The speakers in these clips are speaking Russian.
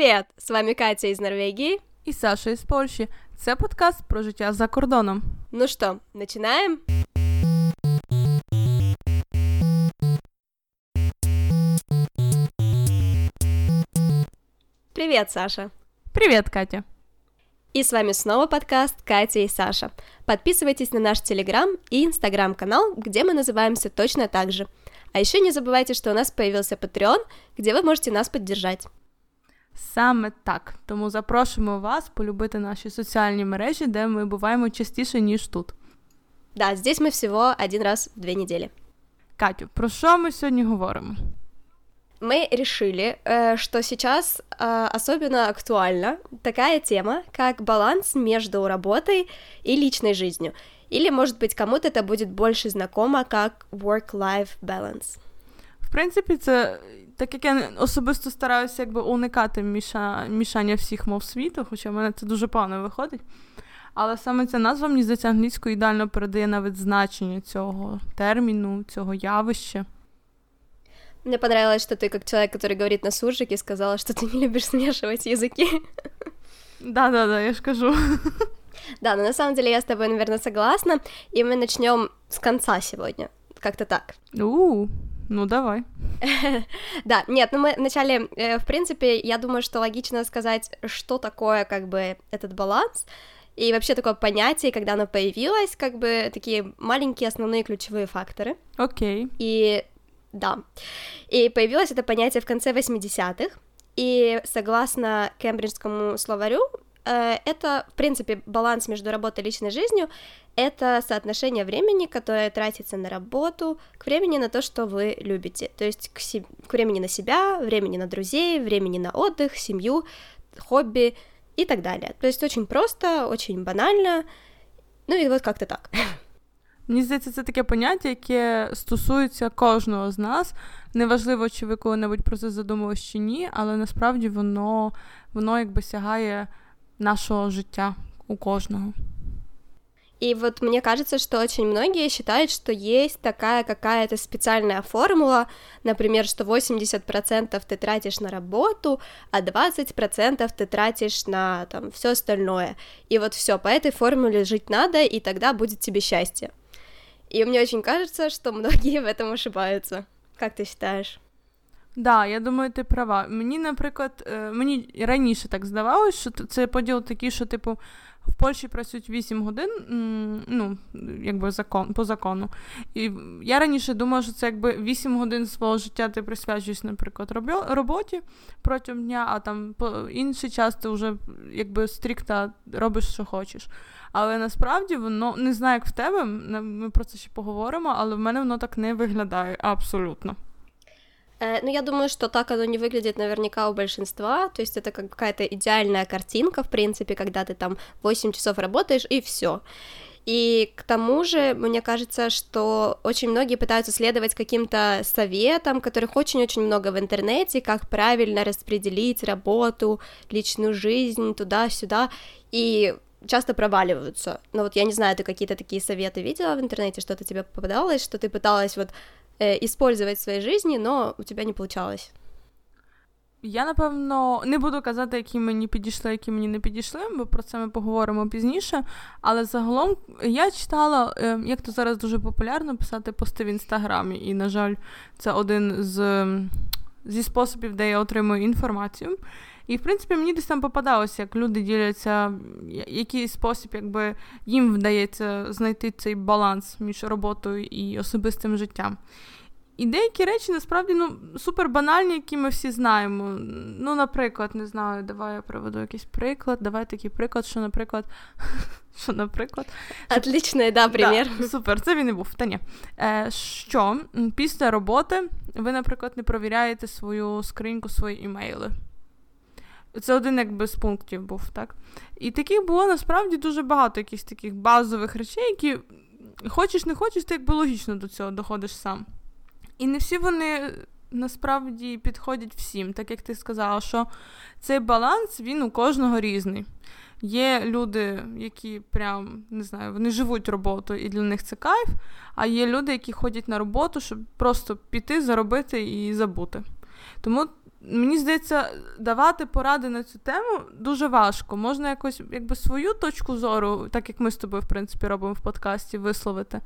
Привет! З вами Катя із Норвегії і Саша із Польщі. Це подкаст про життя за кордоном. Ну що, починаємо? Привет, Саша. Привет, Катя. И с вами снова подкаст Катя и Саша. Подписывайтесь на наш телеграм и инстаграм-канал, где мы называемся точно так же. А еще не забывайте, что у нас появился Patreon, где вы можете нас поддержать. Саме так. Тому запрошуємо вас полюбити наші соціальні мережі, де ми буваємо частіше, ніж тут. Да, здесь мы всего один раз в две недели. Катю, про що ми сьогодні говоримо? Мы решили, э, что сейчас э, особенно актуальна такая тема, как баланс между работой и личной жизнью. Или, может быть, кому-то это будет больше знакомо как work-life balance. В принципі, це так як я особисто стараюся якби уникати міша... мішання всіх мов світу, хоча в мене це дуже погано виходить. Але саме ця назва, мені здається, англійською ідеально передає навіть значення цього терміну, цього явища. Мне понравилось, что ты, как человек, который говорит на суржике, сказала, что ты не любишь смешивать языки. Да-да-да, я ж кажу. Да, но на самом деле я с тобой, наверное, согласна, и мы начнем с конца сегодня. Как-то так. У, ну давай. да, нет, ну мы вначале, э, в принципе, я думаю, что логично сказать, что такое, как бы, этот баланс, и вообще такое понятие, когда оно появилось, как бы такие маленькие основные ключевые факторы. Окей. Okay. И да. И появилось это понятие в конце 80-х, и согласно кембриджскому словарю, э, это, в принципе, баланс между работой и личной жизнью, это соотношение времени, которое тратится на работу, к времени на то, что вы любите, то есть к, си- к времени на себя, времени на друзей, времени на отдых, семью, хобби и так далее. То есть очень просто, очень банально, ну и вот как-то так. Мені здається, це таке поняття, яке стосується кожного з нас. Неважливо, чи ви коли-небудь про це задумували чи ні, але насправді воно, воно якби сягає нашего життя у кожного. И вот мне кажется, что очень многие считают, что есть такая какая-то специальная формула, например, что 80% ты тратишь на работу, а 20% ты тратишь на там все остальное. И вот все, по этой формуле жить надо, и тогда будет тебе счастье. И мне очень кажется, что многие в этом ошибаются. Как ты считаешь? Да, я думаю, ти права. Мені, наприклад, мені раніше так здавалось, що це поділ такий, що, типу, В Польщі працюють 8 годин, ну, якби закон, по закону. І я раніше думала, що це якби 8 годин свого життя ти присвячуєш, наприклад, роботі протягом дня, а там по інший час ти вже якби стрікта робиш, що хочеш. Але насправді воно не знаю, як в тебе, ми про це ще поговоримо, але в мене воно так не виглядає абсолютно. Ну, я думаю, что так оно не выглядит наверняка у большинства, то есть это какая-то идеальная картинка, в принципе, когда ты там 8 часов работаешь и все. И к тому же, мне кажется, что очень многие пытаются следовать каким-то советам, которых очень-очень много в интернете, как правильно распределить работу, личную жизнь туда-сюда, и часто проваливаются. Но вот я не знаю, ты какие-то такие советы видела в интернете, что-то тебе попадалось, что ты пыталась вот э, использовать в своей жизни, но у тебя не получалось? Я, напевно, не буду казати, які мені підійшли, які мені не підійшли, бо про це ми поговоримо пізніше. Але загалом я читала, як то зараз дуже популярно писати пости в інстаграмі, і, на жаль, це один з зі способів, де я отримую інформацію. І, в принципі, мені десь там попадалося, як люди діляться, який спосіб, якби їм вдається знайти цей баланс між роботою і особистим життям. І деякі речі насправді ну, супер банальні, які ми всі знаємо. Ну, наприклад, не знаю, давай я приведу якийсь приклад. Давай такий приклад, що, наприклад, що, наприклад, Отличний, да, примір. Да, Супер, це він і був. Та ні. Е, Що після роботи ви, наприклад, не провіряєте свою скриньку, свої імейли. Це один якби з пунктів був, так? І таких було насправді дуже багато якихось таких базових речей, які хочеш не хочеш, ти якби логічно до цього доходиш сам. І не всі вони насправді підходять всім, так як ти сказала, що цей баланс він у кожного різний. Є люди, які прям не знаю, вони живуть роботою, і для них це кайф, а є люди, які ходять на роботу, щоб просто піти, заробити і забути. Тому мені здається, давати поради на цю тему дуже важко. Можна якось якби свою точку зору, так як ми з тобою, в принципі, робимо в подкасті, висловити.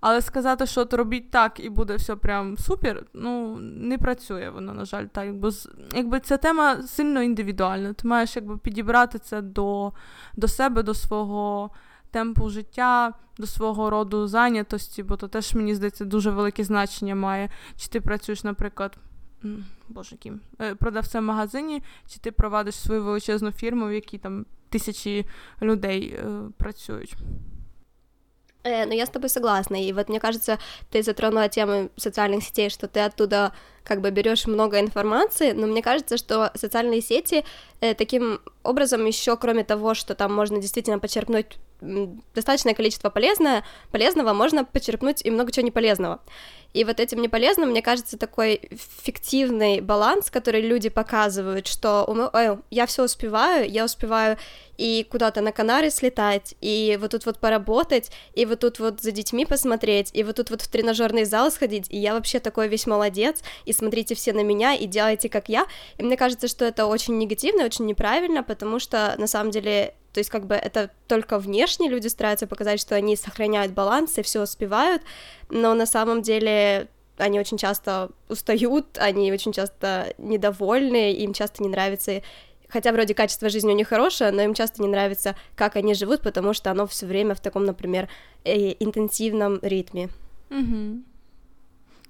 Але сказати, що от робіть так і буде все прям супер, ну не працює воно, на жаль, так. Бо якби ця тема сильно індивідуальна. Ти маєш якби підібрати це до, до себе, до свого темпу життя, до свого роду зайнятості, бо то теж, мені здається, дуже велике значення має. Чи ти працюєш, наприклад. Боже, ким, е, продавцем в магазині, чи ти провадиш свою величезну фірму, в якій там тисячі людей е, працюють. Э, ну, я с тобой согласна. И вот мне кажется, ты затронула тему социальных сетей, что ты оттуда как бы берешь много информации, но мне кажется, что социальные сети э, таким образом еще, кроме того, что там можно действительно почерпнуть достаточное количество полезное, полезного, можно почерпнуть и много чего неполезного. И вот этим неполезным, мне кажется, такой фиктивный баланс, который люди показывают, что Ой, я все успеваю, я успеваю и куда-то на Канары слетать, и вот тут вот поработать, и вот тут вот за детьми посмотреть, и вот тут вот в тренажерный зал сходить, и я вообще такой весь молодец, и смотрите все на меня, и делайте как я. И мне кажется, что это очень негативно, очень неправильно, потому что на самом деле то есть как бы это только внешне люди стараются показать, что они сохраняют баланс и все успевают, но на самом деле они очень часто устают, они очень часто недовольны, им часто не нравится хотя вроде качество жизни у них хорошее, но им часто не нравится, как они живут, потому что оно все время в таком, например, э, интенсивном ритмі. Угу.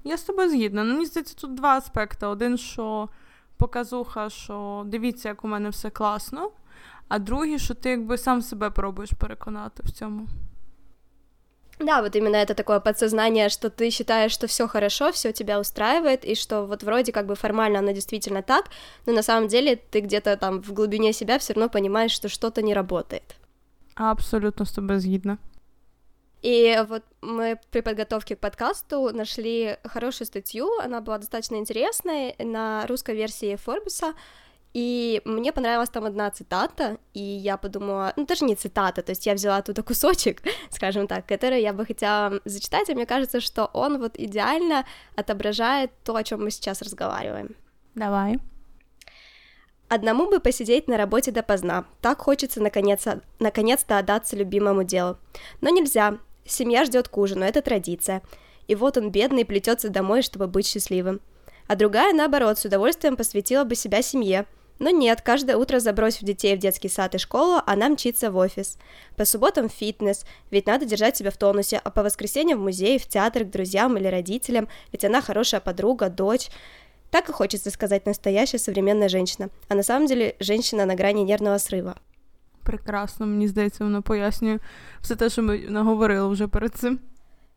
Я з тобою згідна. Ну, мені здається, тут два аспекти. Один, що показуха, що дивіться, як у мене все класно, а другий, що ти якби сам себе пробуєш переконати в цьому. Да, вот именно это такое подсознание, что ты считаешь, что все хорошо, все тебя устраивает, и что вот вроде как бы формально оно действительно так, но на самом деле ты где-то там в глубине себя все равно понимаешь, что что-то не работает. Абсолютно с тобой згідна. И вот мы при подготовке к подкасту нашли хорошую статью, она была достаточно интересной на русской версии Форбеса, и мне понравилась там одна цитата, и я подумала, ну даже не цитата, то есть я взяла оттуда кусочек, скажем так, который я бы хотела зачитать, и мне кажется, что он вот идеально отображает то, о чем мы сейчас разговариваем. Давай. Одному бы посидеть на работе допоздна. Так хочется наконец- наконец-то отдаться любимому делу. Но нельзя. Семья ждет к ужину, это традиция. И вот он, бедный, плетется домой, чтобы быть счастливым. А другая, наоборот, с удовольствием посвятила бы себя семье – но нет, каждое утро забросив детей в детский сад и школу, она мчится в офис. По субботам фитнес, ведь надо держать себя в тонусе, а по воскресеньям в музей, в театр, к друзьям или родителям, ведь она хорошая подруга, дочь. Так и хочется сказать настоящая современная женщина, а на самом деле женщина на грані нервного срива. Прекрасно, мені здається, воно пояснює все те, що ми наговорили вже перед цим.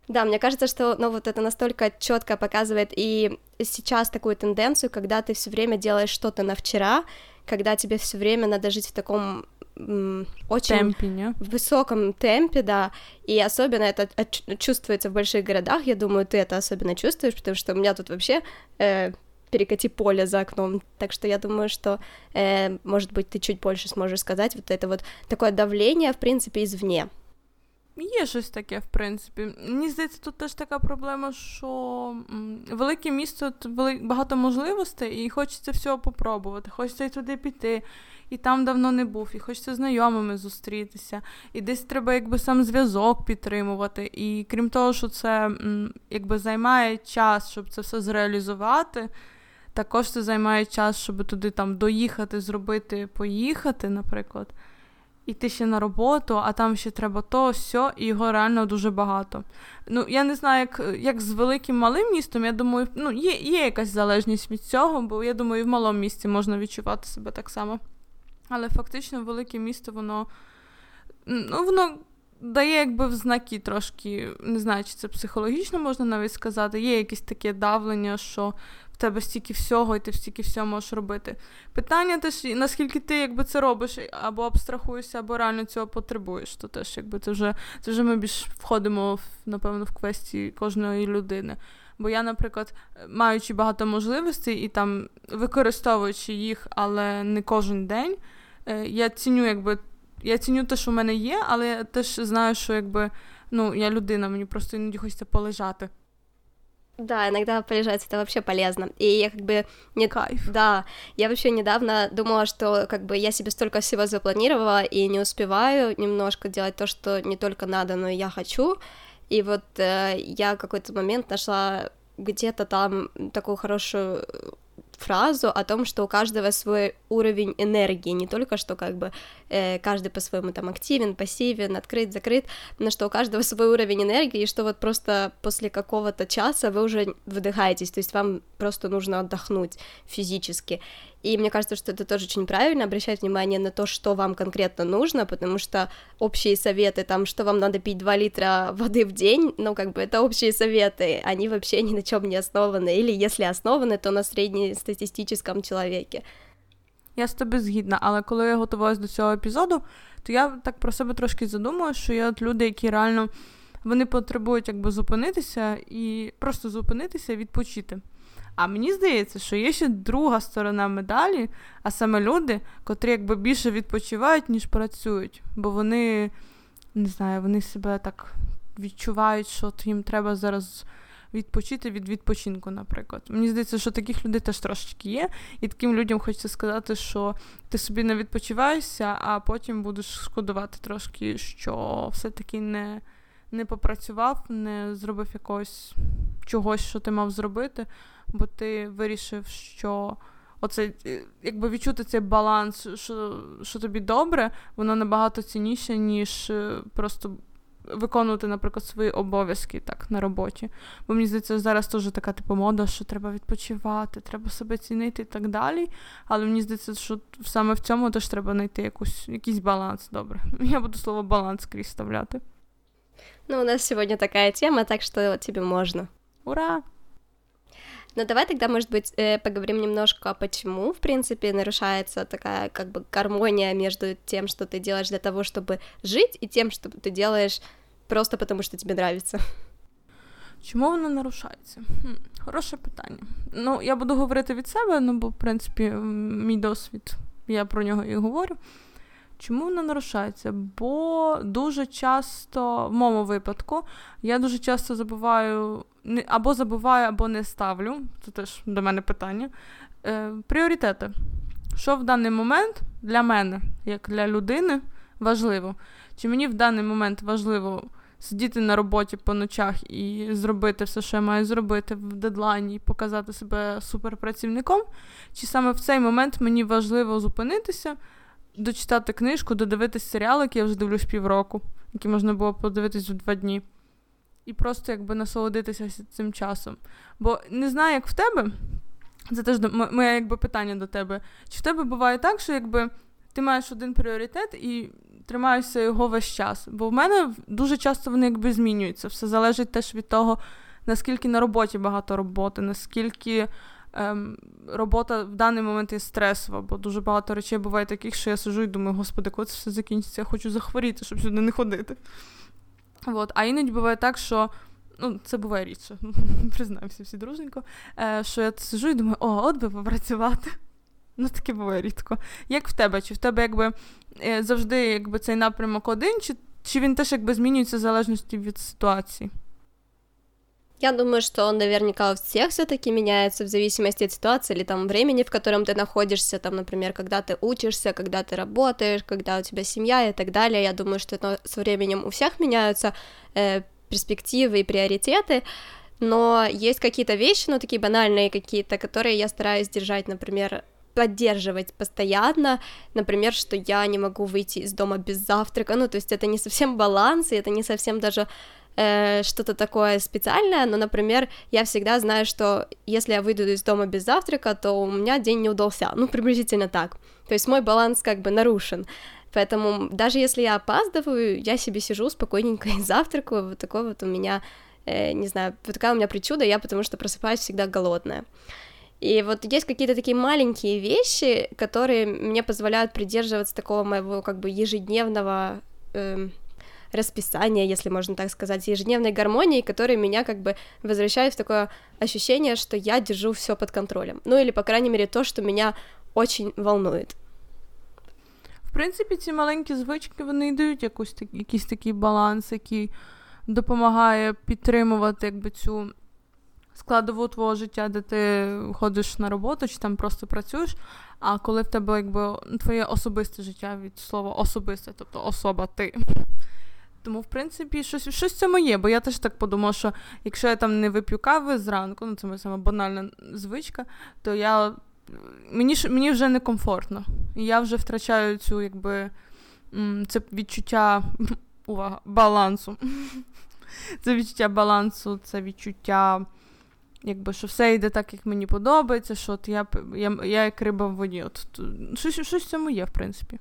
Да, мне кажется, что ну, вот это настолько четко показывает и сейчас такую тенденцию, когда ты все время делаешь что-то на вчера, когда тебе все время надо жить в таком очень темпе, не? высоком темпе, да, и особенно это чувствуется в больших городах, я думаю, ты это особенно чувствуешь, потому что у меня тут вообще э, перекати поле за окном, так что я думаю, что, э, может быть, ты чуть больше сможешь сказать, вот это вот такое давление, в принципе, извне. Є щось таке, в принципі. Мені здається, тут теж така проблема, що велике місто багато можливостей, і хочеться всього попробувати. Хочеться і туди піти, і там давно не був, і хочеться знайомими зустрітися, і десь треба якби сам зв'язок підтримувати. І крім того, що це якби займає час, щоб це все зреалізувати. Також це займає час, щоб туди там доїхати, зробити, поїхати, наприклад іти ще на роботу, а там ще треба то, все, і його реально дуже багато. Ну, я не знаю, як як з великим малим містом, я думаю, ну, є є якась залежність від цього, бо я думаю, і в малому місті можна відчувати себе так само. Але фактично велике місто, воно ну, воно дає якби в знаки трошки, не знаю, чи це психологічно можна навіть сказати, є якесь таке давлення, що в тебе стільки всього, і ти стільки всього можеш робити. Питання теж, наскільки ти якби це робиш, або абстрахуєшся, або реально цього потребуєш. То теж якби це вже це вже ми більш входимо, напевно, в квесті кожної людини. Бо я, наприклад, маючи багато можливостей і там використовуючи їх, але не кожен день, е, я ціню, якби. Я ціню те, що в мене є, але я теж знаю, що якби ну, я людина, мені просто іноді хочеться полежати. Да, иногда полежать это вообще полезно. И я как бы не кайф. Да, я вообще недавно думала, что как бы я себе столько всего запланировала и не успеваю немножко делать то, что не только надо, но и я хочу. И вот э, я какой-то момент нашла где-то там такую хорошую фразу о том, что у каждого свой уровень энергии, не только что как бы э, каждый по-своему там активен, пассивен, открыт, закрыт, но что у каждого свой уровень энергии, и что вот просто после какого-то часа вы уже выдыхаетесь, то есть вам просто нужно отдохнуть физически. И мне кажется, что это тоже очень правильно, обращать внимание на то, что вам конкретно нужно, потому что общие советы, там, что вам надо пить 2 литра воды в день, ну, как бы это общие советы, они вообще ни на чем не основаны, или если основаны, то на среднестатистическом человеке. Я з тобі згідна, але коли я готувалась до цього епізоду, то я так про себе трошки задумала, що є от люди, які реально вони потребують якби зупинитися і просто зупинитися і відпочити. А мені здається, що є ще друга сторона медалі, а саме люди, котрі якби більше відпочивають, ніж працюють, бо вони не знаю, вони себе так відчувають, що їм треба зараз. Відпочити від відпочинку, наприклад. Мені здається, що таких людей теж трошечки є, і таким людям хочеться сказати, що ти собі не відпочиваєшся, а потім будеш шкодувати трошки, що все-таки не не попрацював, не зробив якогось чогось, що ти мав зробити, бо ти вирішив, що оце, е, якби відчути цей баланс, що що тобі добре, воно набагато цінніше, ніж е, просто виконувати, наприклад, свої обов'язки так на роботі. Бо мені здається, зараз теж така типу мода, що треба відпочивати, треба себе цінити і так далі. Але мені здається, що саме в цьому теж треба знайти якусь, якийсь баланс. Добре. Я буду слово баланс крізь вставляти. Ну, у нас сегодня такая тема, так что тебе можно. Ура! Ну, давай тогда, может быть, э, поговорим немножко, почему, в принципе, нарушается такая как бы гармония между тем, что ты делаешь для того, чтобы жить, и тем, что ты делаешь просто потому, что тебе нравится. Чому воно нарушається? Хм, Хороше питання. Ну, я буду говорити від себе, ну бо, в принципі, мій досвід, я про нього і говорю. Чому воно нарушається? Бо дуже часто, в моєму випадку, я дуже часто забуваю, або забуваю, або не ставлю, це теж до мене питання. е, Пріоритети. Що в даний момент для мене, як для людини, важливо? Чи мені в даний момент важливо сидіти на роботі по ночах і зробити все, що я маю зробити в дедлайні і показати себе суперпрацівником? Чи саме в цей момент мені важливо зупинитися? Дочитати книжку, додивитись серіал, який я вже дивлюсь півроку, який можна було подивитись в два дні. І просто якби насолодитися цим часом. Бо не знаю, як в тебе. Це теж моє якби питання до тебе. Чи в тебе буває так, що якби ти маєш один пріоритет і тримаєшся його весь час? Бо в мене дуже часто вони якби змінюються. Все залежить теж від того, наскільки на роботі багато роботи, наскільки ем, робота в даний момент є стресова, бо дуже багато речей буває таких, що я сижу і думаю, господи, коли це все закінчиться, я хочу захворіти, щоб сюди не ходити. От. А іноді буває так, що. Ну, це буває рідше, признаємося всі друженько, е, що я сижу і думаю, о, от би попрацювати. Ну, таке буває рідко. Як в тебе? Чи в тебе якби е, завжди якби, цей напрямок один, чи чи він теж якби змінюється в залежності від ситуації? Я думаю, что он наверняка у всех все-таки меняется в зависимости от ситуации или там времени, в котором ты находишься, там, например, когда ты учишься, когда ты работаешь, когда у тебя семья и так далее. Я думаю, что это со временем у всех меняются э, перспективы и приоритеты, но есть какие-то вещи, ну, такие банальные какие-то, которые я стараюсь держать, например, поддерживать постоянно, например, что я не могу выйти из дома без завтрака, ну, то есть это не совсем баланс, и это не совсем даже э, что-то такое специальное, но, например, я всегда знаю, что если я выйду из дома без завтрака, то у меня день не удался, ну, приблизительно так, то есть мой баланс как бы нарушен, поэтому даже если я опаздываю, я себе сижу спокойненько и завтракаю, вот такой вот у меня, э, не знаю, вот такая у меня причуда, я потому что просыпаюсь всегда голодная. И вот есть какие-то такие маленькие вещи, которые мне позволяют придерживаться такого моего как бы ежедневного э, расписания, если можно так сказать, ежедневной гармонии, которые меня как бы возвращают в такое ощущение, что я держу все под контролем. Ну или, по крайней мере, то, что меня очень волнует. В принципі, ці маленькі звички вони й дають якусь якийсь такий баланс, який допомагає підтримувати якби цю складову твого життя, де ти ходиш на роботу чи там просто працюєш. А коли в тебе якби твоє особисте життя від слова особисте, тобто особа ти. Тому, в принципі, щось щось цьому є, бо я теж так подумала, що якщо я там не вип'ю кави зранку, ну це моя сама банальна звичка, то я мені мені вже некомфортно. І я вже втрачаю цю, якби це відчуття увага, балансу. Це відчуття балансу, це відчуття, якби що все йде так, як мені подобається, що от я я, я як риба в воді. От, Щось щось в цьому є, в принципі.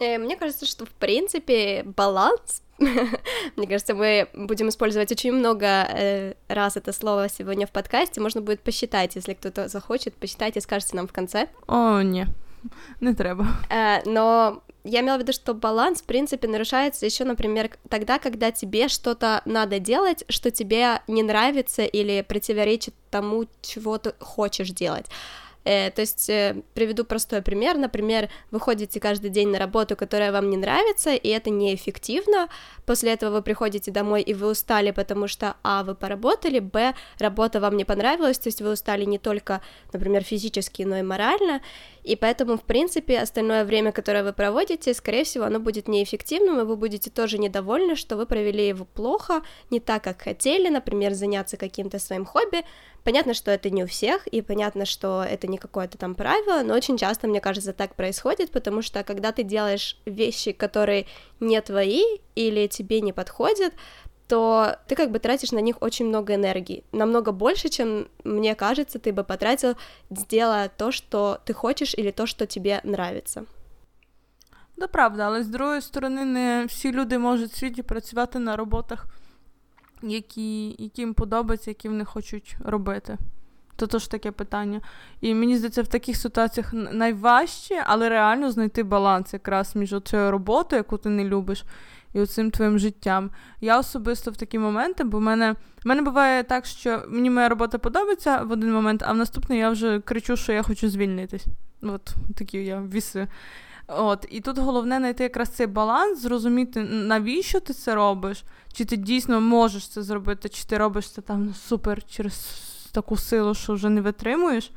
Э, мне кажется, что в принципе баланс, мне кажется, мы будем использовать очень много э, раз это слово сегодня в подкасте, можно будет посчитать, если кто-то захочет, посчитать и скажете нам в конце. О, не, не треба. Э, но я имела в виду, что баланс, в принципе, нарушается еще, например, тогда, когда тебе что-то надо делать, что тебе не нравится или противоречит тому, чего ты хочешь делать. Э, то есть э, приведу простой пример. Например, вы ходите каждый день на работу, которая вам не нравится, и это неэффективно. После этого вы приходите домой, и вы устали, потому что, а, вы поработали, б, работа вам не понравилась, то есть вы устали не только, например, физически, но и морально, и поэтому, в принципе, остальное время, которое вы проводите, скорее всего, оно будет неэффективным, и вы будете тоже недовольны, что вы провели его плохо, не так, как хотели, например, заняться каким-то своим хобби. Понятно, что это не у всех, и понятно, что это не какое-то там правило, но очень часто, мне кажется, так происходит, потому что когда ты делаешь вещи, которые не твои или тебе не подходят, то ты как бы тратишь на них очень много энергии, намного больше, чем, мне кажется, ты бы потратил, сделая то, что ты хочешь или то, что тебе нравится. Да, правда, але з другої сторони, не всі люди можуть в світі працювати на роботах, які, які їм подобаються, які вони хочуть робити. То теж таке питання. І мені здається, в таких ситуаціях найважче, але реально знайти баланс якраз між цією роботою, яку ти не любиш, і оцим твоїм життям. Я особисто в такі моменти, бо в мене в мене буває так, що мені моя робота подобається в один момент, а в наступний я вже кричу, що я хочу звільнитись. От такі я віси. От, І тут головне знайти якраз цей баланс, зрозуміти, навіщо ти це робиш, чи ти дійсно можеш це зробити, чи ти робиш це там супер через таку силу, що вже не витримуєш.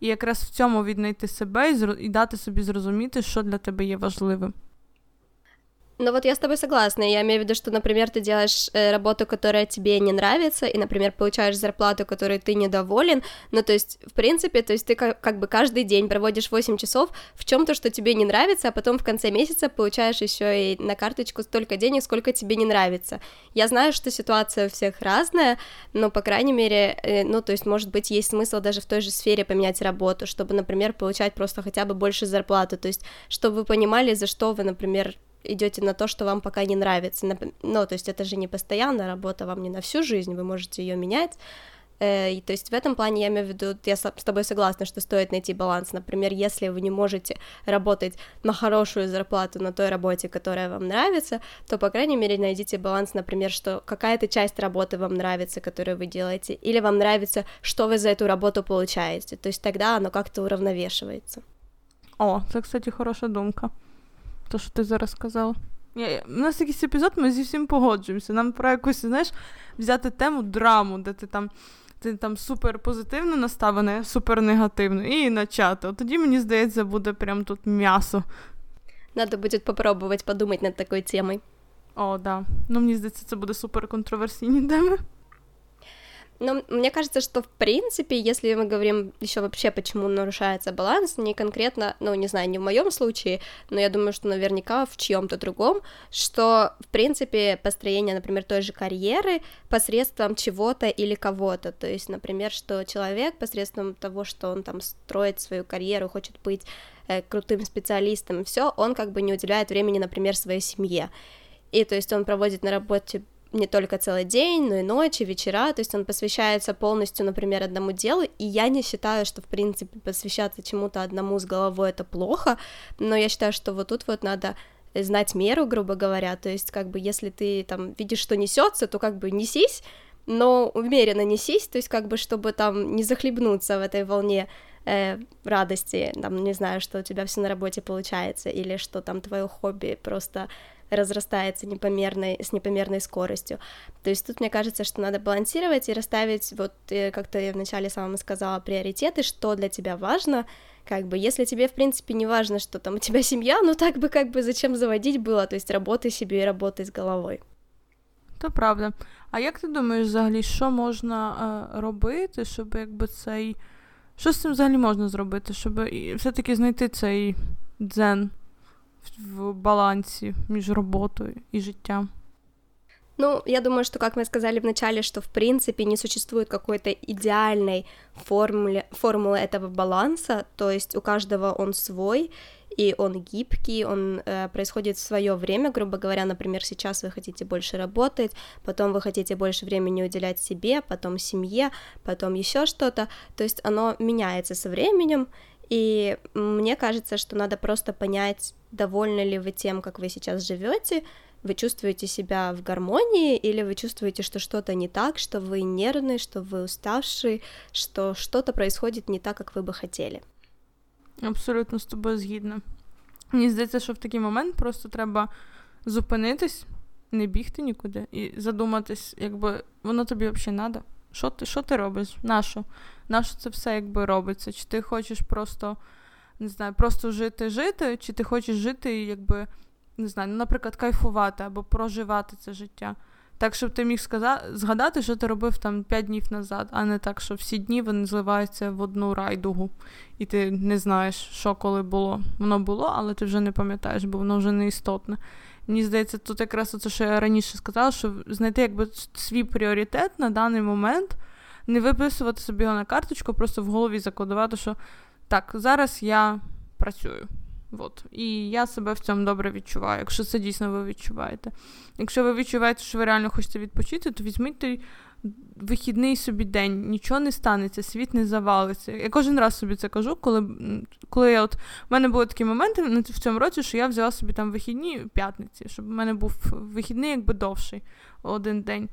І якраз в цьому віднайти себе і, дати собі зрозуміти, що для тебе є важливим. Ну вот я с тобой согласна. Я имею в виду, что, например, ты делаешь э, работу, которая тебе не нравится, и, например, получаешь зарплату, которой ты недоволен. Ну, то есть, в принципе, то есть ты как, как бы каждый день проводишь 8 часов в чем-то, что тебе не нравится, а потом в конце месяца получаешь еще и на карточку столько денег, сколько тебе не нравится. Я знаю, что ситуация у всех разная, но, по крайней мере, э, ну, то есть, может быть, есть смысл даже в той же сфере поменять работу, чтобы, например, получать просто хотя бы больше зарплату, то есть, чтобы вы понимали, за что вы, например, идете на то, что вам пока не нравится. Ну, то есть это же не постоянная работа, вам не на всю жизнь, вы можете ее менять. Э, и, то есть в этом плане я имею в виду, я с тобой согласна, что стоит найти баланс. Например, если вы не можете работать на хорошую зарплату на той работе, которая вам нравится, то, по крайней мере, найдите баланс, например, что какая-то часть работы вам нравится, которую вы делаете, или вам нравится, что вы за эту работу получаете. То есть тогда оно как-то уравновешивается. О, это, кстати, хорошая думка. То, що ти зараз сказала. Я, У нас якийсь епізод, ми зі всім погоджуємося. Нам про якусь, знаєш, взяти тему драму, де ти там ти там супер позитивно наставлене, супер негативно, і начати. От тоді, мені здається, буде прям тут м'ясо. Надо буде попробувати подумати над такою темою. О, да. Ну, мені здається, це буде супер контроверсійні теми. Но мне кажется, что в принципе, если мы говорим еще вообще, почему нарушается баланс, не конкретно, ну, не знаю, не в моем случае, но я думаю, что наверняка в чьем-то другом, что в принципе построение, например, той же карьеры посредством чего-то или кого-то. То есть, например, что человек посредством того, что он там строит свою карьеру, хочет быть э, крутым специалистом, все, он как бы не уделяет времени, например, своей семье. И то есть он проводит на работе не только целый день, но и ночи, вечера, то есть он посвящается полностью, например, одному делу, и я не считаю, что, в принципе, посвящаться чему-то одному с головой это плохо, но я считаю, что вот тут вот надо знать меру, грубо говоря, то есть как бы если ты там видишь, что несется, то как бы несись, но умеренно несись, то есть как бы чтобы там не захлебнуться в этой волне э, радости, там, не знаю, что у тебя все на работе получается, или что там твое хобби просто разрастается непомерной, с непомерной скоростью. То есть тут мне кажется, что надо балансировать и расставить, вот э, как-то я вначале самому сказала, приоритеты, что для тебя важно, как бы, если тебе, в принципе, не важно, что там у тебя семья, ну так бы, как бы, зачем заводить было, то есть работай себе и работай з головою. То правда. А як ти думаєш, взагалі, що можна е, робити, щоб якби цей. Що з цим взагалі можна зробити, щоб все-таки знайти цей дзен в балансі між роботою і життям? Ну, я думаю, что, как мы сказали в начале, что в принципе не существует какой-то идеальной формулы, формулы этого баланса, то есть у каждого он свой, и он гибкий, он э, происходит в свое время, грубо говоря, например, сейчас вы хотите больше работать, потом вы хотите больше времени уделять себе, потом семье, потом еще что-то, то есть оно меняется со временем, и мне кажется, что надо просто понять, довольны ли вы тем, как вы сейчас живете, вы чувствуете себя в гармонии, или вы чувствуете, что что-то не так, что вы нервный, что вы уставший, что что-то происходит не так, как вы бы хотели. Абсолютно з тобою згідна. Мені здається, що в такий момент просто треба зупинитись, не бігти нікуди і задуматись, якби воно тобі взагалі треба. Що ти що ти робиш? Нащо? Нащо це все якби робиться? Чи ти хочеш просто, не знаю, просто жити, жити, чи ти хочеш жити, якби не знаю, ну, наприклад, кайфувати або проживати це життя. Так, щоб ти міг сказати, згадати, що ти робив там 5 днів назад, а не так, що всі дні вони зливаються в одну райдугу, і ти не знаєш, що коли було. Воно було, але ти вже не пам'ятаєш, бо воно вже не істотне. Мені здається, тут якраз це, що я раніше сказала, що знайти якби свій пріоритет на даний момент, не виписувати собі його на карточку, просто в голові закодувати, що так, зараз я працюю. От. І я себе в цьому добре відчуваю, якщо це дійсно ви відчуваєте. Якщо ви відчуваєте, що ви реально хочете відпочити, то візьміть вихідний собі день, нічого не станеться, світ не завалиться. Я кожен раз собі це кажу, коли коли я от. У мене були такі моменти в цьому році, що я взяла собі там вихідні п'ятниці, щоб у мене був вихідний якби довший один день.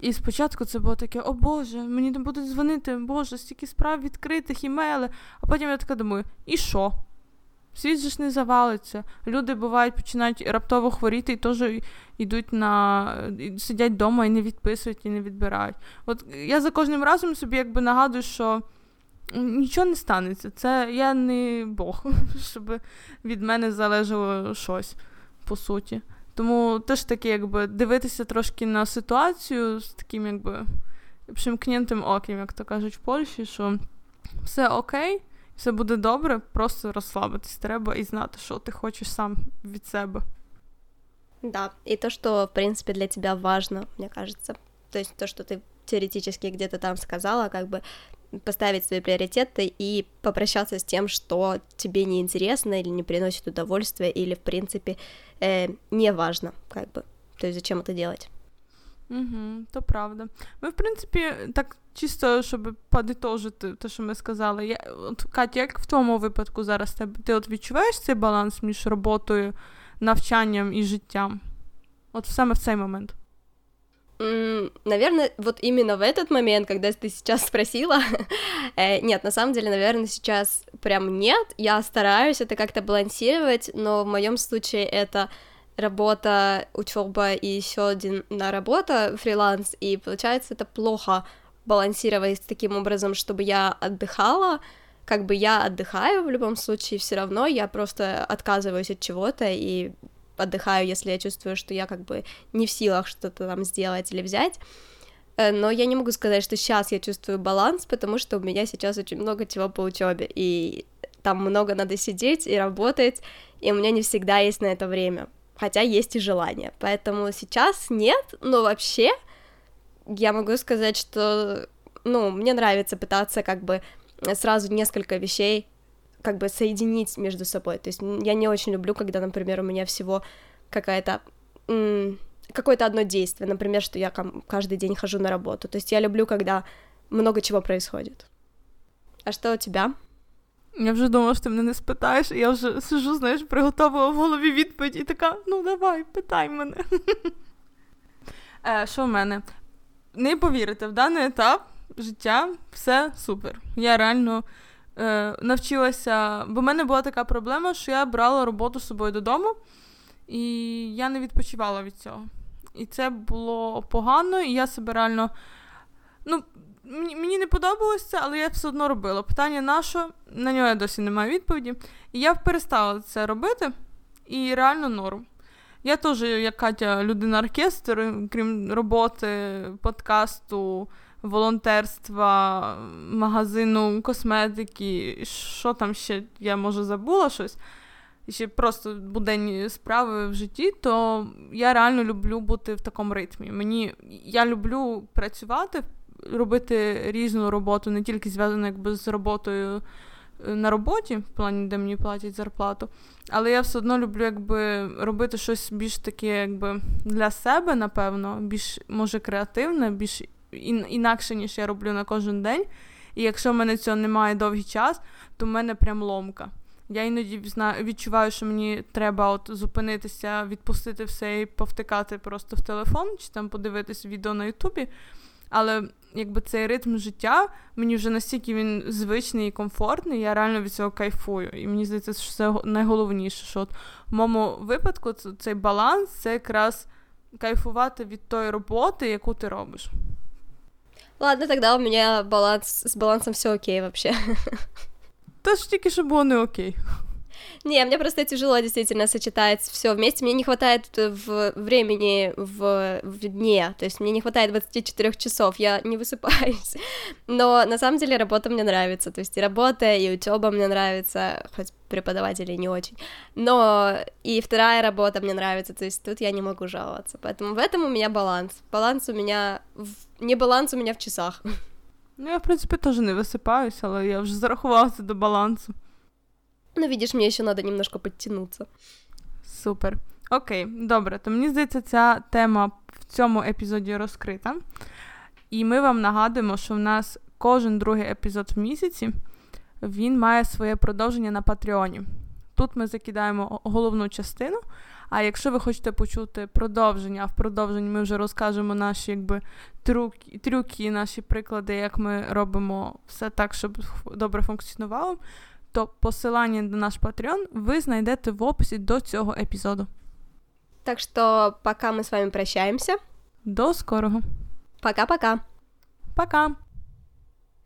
І спочатку це було таке, о Боже, мені не будуть дзвонити, Боже, стільки справ відкритих, імейли. А потім я така думаю, і що? Світ же ж не завалиться. Люди бувають, починають раптово хворіти і теж йдуть на сидять вдома і не відписують, і не відбирають. От я за кожним разом собі якби нагадую, що нічого не станеться. Це я не Бог, щоб від мене залежало щось, по суті. Тому теж таки, якби дивитися трошки на ситуацію з таким, якби примкнентим оком, як то кажуть в Польщі, що все окей все буде добре, просто розслабитись треба і знати, що ти хочеш сам від себе. Да, и то, что, в принципе, для тебя важно, мне кажется. То есть то, что ты теоретически где-то там сказала, как бы поставить свои приоритеты и попрощаться с тем, что тебе неинтересно или не приносит удовольствия, или, в принципе, э, не важно, как бы. То есть зачем это делать? Угу, То правда. Ми, в принципі, так чисто, щоб подитожити те, що ми сказали. Я, от, Катя, як в тому випадку зараз ти, ти от відчуваєш цей баланс між роботою, навчанням і життям? От саме в цей момент. Наверное, вот именно в этот момент, когда ты сейчас спросила, э, нет, на самом деле, наверное, сейчас прям нет. Я стараюсь это как-то балансировать, но в моем случае это работа, учеба и еще одна работа, фриланс, и получается это плохо балансировать таким образом, чтобы я отдыхала, как бы я отдыхаю в любом случае, все равно я просто отказываюсь от чего-то и отдыхаю, если я чувствую, что я как бы не в силах что-то там сделать или взять. Э, но я не могу сказать, что сейчас я чувствую баланс, потому что у меня сейчас очень много чего по учебе, и там много надо сидеть и работать, и у меня не всегда есть на это время хотя есть и желание. Поэтому сейчас нет, но вообще я могу сказать, что, ну, мне нравится пытаться как бы сразу несколько вещей как бы соединить между собой. То есть я не очень люблю, когда, например, у меня всего какая-то какое-то одно действие, например, что я каждый день хожу на работу. То есть я люблю, когда много чего происходит. А что у тебя? Я вже думала, що ти мене не спитаєш, і я вже сижу, знаєш, приготувала в голові відповідь і така: ну давай, питай мене. Е, Що в мене? Не повірите, в даний етап життя все супер. Я реально е, навчилася, бо в мене була така проблема, що я брала роботу з собою додому. і я не відпочивала від цього. І це було погано, і я себе реально. Ну, Мені не подобалося але я все одно робила. Питання на що? На нього я досі не маю відповіді. І я перестала це робити, і реально норм. Я теж, як Катя, людина оркестр, крім роботи, подкасту, волонтерства, магазину косметики, що там ще я може забула щось. І ще просто буденні справи в житті, то я реально люблю бути в такому ритмі. Мені я люблю працювати, робити різну роботу, не тільки зв'язану якби з роботою е, на роботі, в плані, де мені платять зарплату, але я все одно люблю якби робити щось більш таке, якби для себе, напевно, більш може креативне, більш інакше, ніж я роблю на кожен день. І якщо в мене цього немає довгий час, то в мене прям ломка. Я іноді відчуваю, що мені треба от зупинитися, відпустити все і повтикати просто в телефон, чи там подивитись відео на Ютубі. Але якби цей ритм життя, мені вже настільки він звичний і комфортний, я реально від цього кайфую. І мені здається, що це найголовніше, що от в моєму випадку цей баланс це якраз кайфувати від тої роботи, яку ти робиш. Ладно, тогда у меня баланс с балансом все окей вообще. Та ж тільки що було окей. Не, мне просто тяжело действительно сочетать все вместе. Мне не хватает э, в времени в, в дне, то есть мне не хватает 24 часов, я не высыпаюсь. Но на самом деле работа мне нравится, то есть и работа, и учеба мне нравится, хоть преподаватели не очень. Но и вторая работа мне нравится, то есть тут я не могу жаловаться. Поэтому в этом у меня баланс. Баланс у меня в... не баланс у меня в часах. Ну, я, в принципі, теж не висипаюсь, але я вже зарахувалася до балансу. Ну, видиш, мені ще треба немножко підтягнутися. Супер. Окей, добре. То мені здається, ця тема в цьому епізоді розкрита. І ми вам нагадуємо, що в нас кожен другий епізод в місяці він має своє продовження на Патреоні. Тут ми закидаємо головну частину. А якщо ви хочете почути продовження, а в продовженні ми вже розкажемо наші якби трюки, трюки, наші приклади, як ми робимо все так, щоб добре функціонувало, то посилання на наш Patreon ви знайдете в описі до цього епізоду. Так що, пока ми з вами прощаємося. До скорого. Пока-пока. Пока.